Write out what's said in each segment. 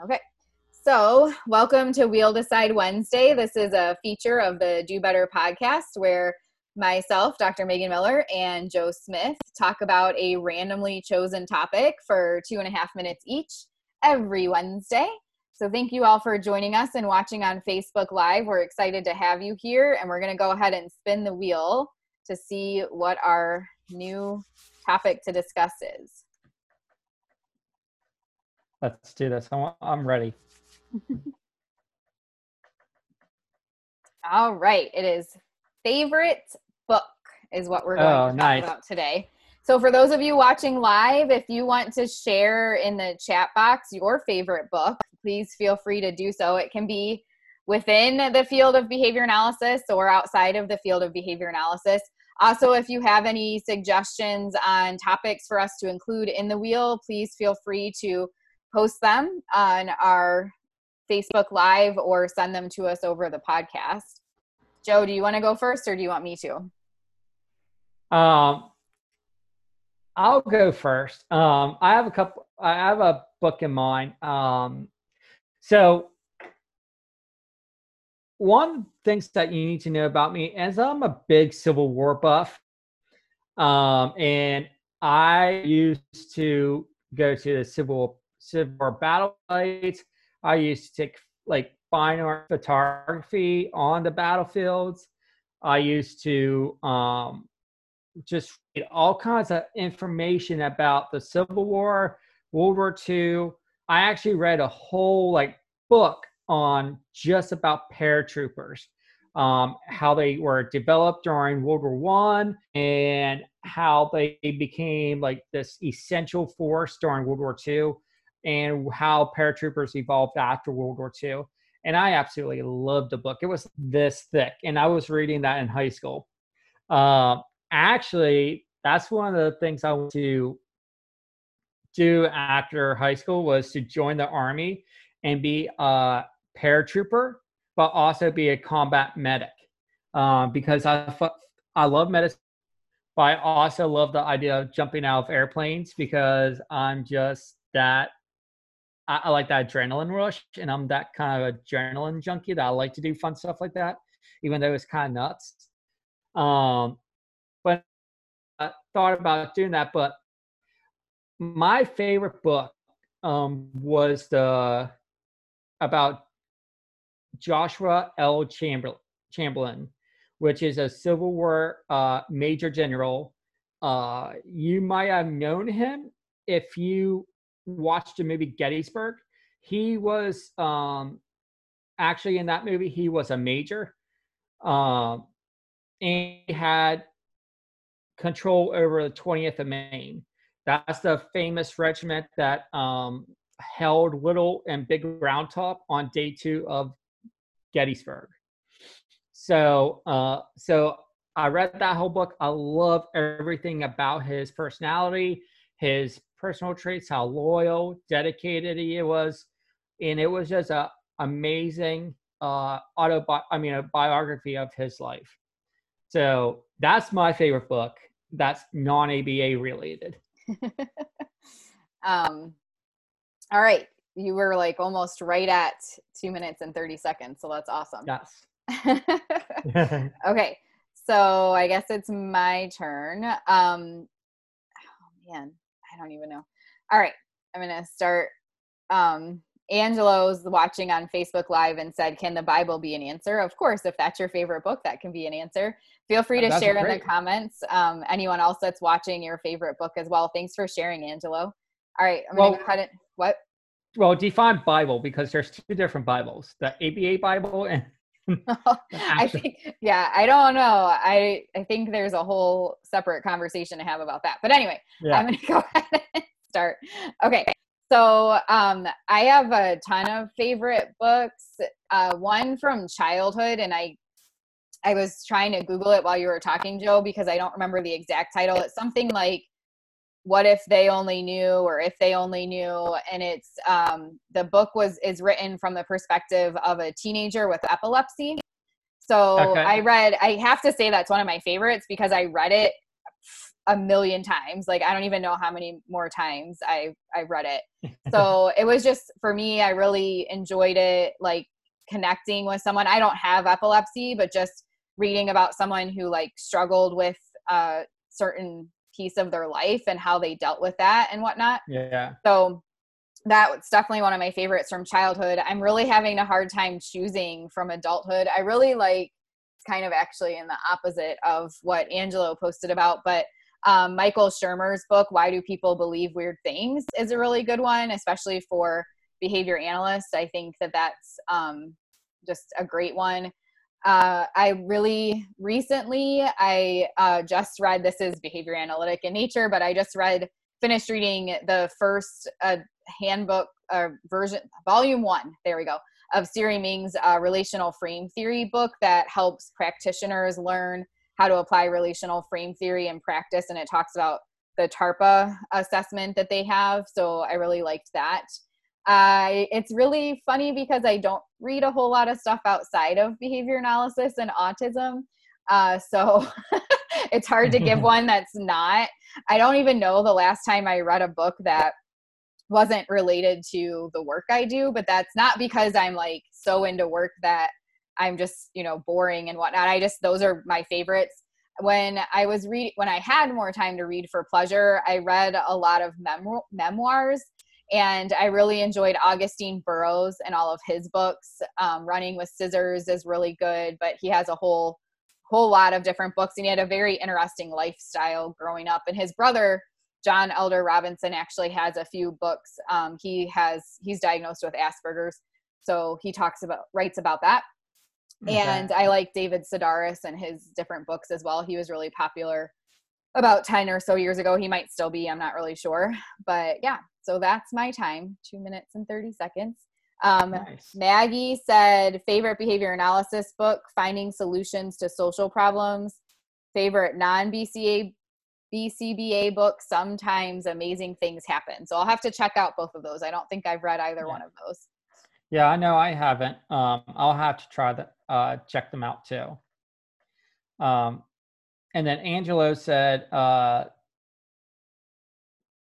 Okay. So, welcome to Wheel Decide Wednesday. This is a feature of the Do Better podcast where myself, Dr. Megan Miller, and Joe Smith talk about a randomly chosen topic for two and a half minutes each every Wednesday. So, thank you all for joining us and watching on Facebook Live. We're excited to have you here, and we're going to go ahead and spin the wheel to see what our new topic to discuss is. Let's do this. I'm, I'm ready. All right. It is favorite book is what we're going Oh, to talk nice. about today. So for those of you watching live, if you want to share in the chat box your favorite book, please feel free to do so. It can be within the field of behavior analysis or outside of the field of behavior analysis. Also, if you have any suggestions on topics for us to include in the wheel, please feel free to post them on our Facebook Live or send them to us over the podcast. Joe, do you want to go first or do you want me to? Um, I'll go first. Um, I have a couple. I have a book in mind. Um, so one things that you need to know about me is I'm a big Civil War buff, um, and I used to go to the Civil Civil War battle sites. I used to take like fine art photography on the battlefields. I used to um, just read all kinds of information about the Civil War, World War II. I actually read a whole like book on just about paratroopers, um, how they were developed during World War One, and how they became like this essential force during World War II, and how paratroopers evolved after World War II. And I absolutely loved the book. It was this thick, and I was reading that in high school. Um, actually that's one of the things i want to do after high school was to join the army and be a paratrooper but also be a combat medic um, because I, I love medicine but i also love the idea of jumping out of airplanes because i'm just that I, I like that adrenaline rush and i'm that kind of adrenaline junkie that i like to do fun stuff like that even though it's kind of nuts um, but I thought about doing that. But my favorite book um, was the about Joshua L. Chamberlain, Chamberlain, which is a Civil War uh, major general. Uh, you might have known him if you watched the movie Gettysburg. He was um, actually in that movie. He was a major, um, and he had control over the 20th of Maine. That's the famous regiment that um, held Little and Big Round Top on day two of Gettysburg. So, uh, so I read that whole book. I love everything about his personality, his personal traits, how loyal, dedicated he was, and it was just a amazing uh, autobi- I mean, a biography of his life. So that's my favorite book that's non ABA related. um, all right. You were like almost right at two minutes and 30 seconds. So that's awesome. Yes. okay. So I guess it's my turn. Um, oh man, I don't even know. All right. I'm going to start. Um, Angelo's watching on Facebook Live and said, Can the Bible be an answer? Of course, if that's your favorite book, that can be an answer. Feel free to That's share in the comments. Um, anyone else that's watching your favorite book as well. Thanks for sharing, Angelo. All right, I'm Well- gonna cut it. What? well, define Bible because there's two different Bibles: the ABA Bible and I think, yeah, I don't know. I I think there's a whole separate conversation to have about that. But anyway, yeah. I'm gonna go ahead and start. Okay, so um, I have a ton of favorite books. Uh, one from childhood, and I I was trying to Google it while you were talking, Joe, because I don't remember the exact title. It's something like "What if they only knew," or "If they only knew," and it's um, the book was is written from the perspective of a teenager with epilepsy. So Okay. I read. I have to say that's one of my favorites because I read it a million times. Like I don't even know how many more times I I read it. So it was just for me, I really enjoyed it. Like connecting with someone. I don't have epilepsy, but just reading about someone who like struggled with a certain piece of their life and how they dealt with that and whatnot. Yeah. So that was definitely one of my favorites from childhood. I'm really having a hard time choosing from adulthood. I really like kind of actually in the opposite of what Angelo posted about, but um, Michael Shermer's book, Why Do People Believe Weird Things, is a really good one, especially for behavior analysts. I think that that's um, just a great one. Uh, I really recently, I uh, just read, this is behavior analytic in nature, but I just read, finished reading the first uh, handbook uh, version, volume one, there we go, of Siri Ming's uh, relational frame theory book that helps practitioners learn how to apply relational frame theory in practice. And it talks about the TARPA assessment that they have. So I really liked that. Uh, it's really funny because I don't read a whole lot of stuff outside of behavior analysis and autism. Uh, so it's hard to give one that's not. I don't even know the last time I read a book that wasn't related to the work I do, but that's not because I'm like so into work that I'm just, you know, boring and whatnot. I just, those are my favorites. When I was reading, when I had more time to read for pleasure, I read a lot of mem- memoirs and I really enjoyed Augusten Burroughs and all of his books. Um, Running with Scissors is really good, but he has a whole whole lot of different books, and he had a very interesting lifestyle growing up. And his brother, John Elder Robinson, actually has a few books. Um, he has he's diagnosed with Asperger's, so he talks about writes about that. Okay. And I like David Sedaris and his different books as well. He was really popular about 10 or so years ago. He might still be, I'm not really sure. But yeah, so that's my time, two minutes and 30 seconds. Um, nice. Maggie said, favorite behavior analysis book, Finding Solutions to Social Problems. Favorite non BCA BCBA book, Sometimes Amazing Things Happen. So I'll have to check out both of those. I don't think I've read either yeah. one of those. Yeah, I know I haven't. Um, I'll have to try that, uh, check them out too. Um, and then Angelo said uh,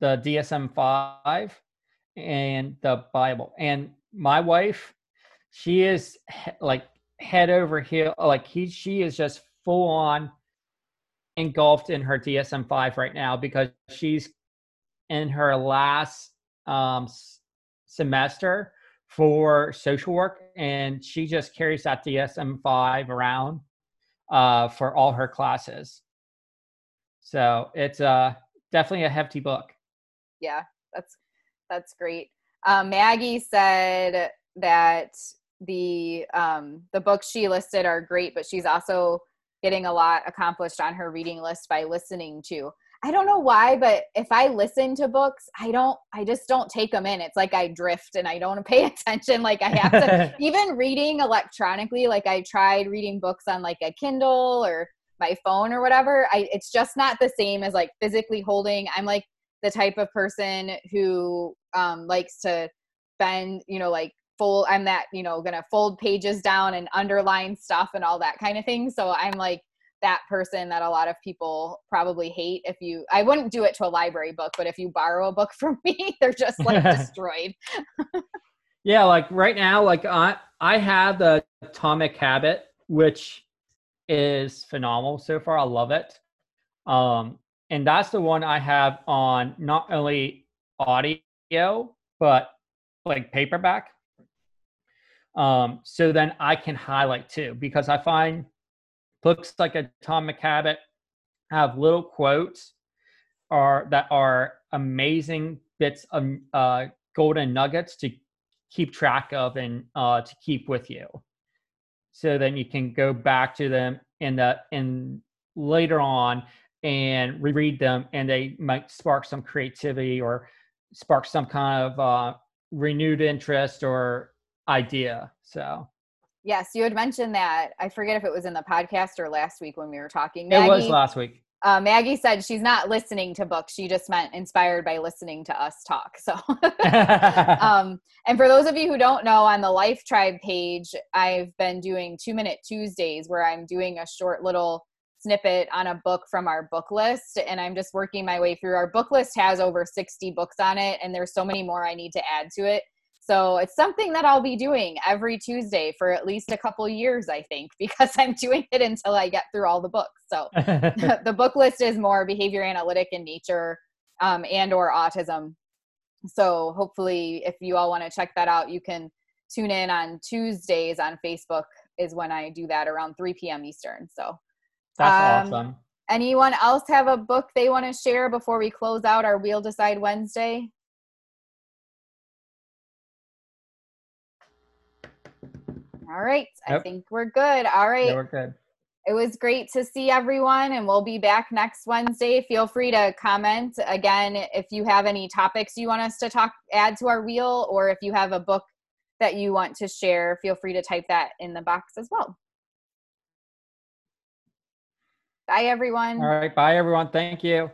the DSM five and the Bible. And my wife, she is he- like head over heel, like he, she is just full on engulfed in her DSM five right now because she's in her last um, semester for social work, and she just carries that DSM five around uh, for all her classes. So it's uh, definitely a hefty book. Yeah, that's that's great. Um, Maggie said that the um, the books she listed are great, but she's also getting a lot accomplished on her reading list by listening to. I don't know why, but if I listen to books, I don't, I just don't take them in. It's like I drift and I don't pay attention. Like I have to, even reading electronically, like I tried reading books on like a Kindle or my phone or whatever. I, it's just not the same as like physically holding. I'm like the type of person who um, likes to bend, you know, like fold, I'm that, you know, gonna fold pages down and underline stuff and all that kind of thing. So I'm like, that person that a lot of people probably hate if you i wouldn't do it to a library book but if you borrow a book from me they're just like destroyed. Yeah like right now like i i have the atomic habit which is phenomenal so far. I love it. Um and that's the one i have on not only audio but like paperback. Um so then i can highlight too because i find books like Atomic Habit have little quotes are that are amazing bits of uh, golden nuggets to keep track of and uh, to keep with you. So then you can go back to them in the in later on and reread them, and they might spark some creativity or spark some kind of uh, renewed interest or idea. So Yes, you had mentioned that. I forget if it was in the podcast or last week when we were talking. Maggie, it was last week. Uh, Maggie said she's not listening to books. She just meant inspired by listening to us talk. So, um, and for those of you who don't know, on the Life Tribe page, I've been doing two minute Tuesdays where I'm doing a short little snippet on a book from our book list and I'm just working my way through. Our book list has over 60 books on it and there's so many more I need to add to it. So it's something that I'll be doing every Tuesday for at least a couple years, I think, because I'm doing it until I get through all the books. So the book list is more behavior analytic in nature um, and or autism. So hopefully, if you all want to check that out, you can tune in on Tuesdays on Facebook is when I do that around 3 p.m. Eastern. So that's um, awesome. Anyone else have a book they want to share before we close out our Wheel Decide Wednesday? All right. Yep. I think we're good. All right. Yeah, we're good. It was great to see everyone, and we'll be back next Wednesday. Feel free to comment again if you have any topics you want us to talk, add to our wheel, or if you have a book that you want to share, feel free to type that in the box as well. Bye, everyone. All right. Bye, everyone. Thank you.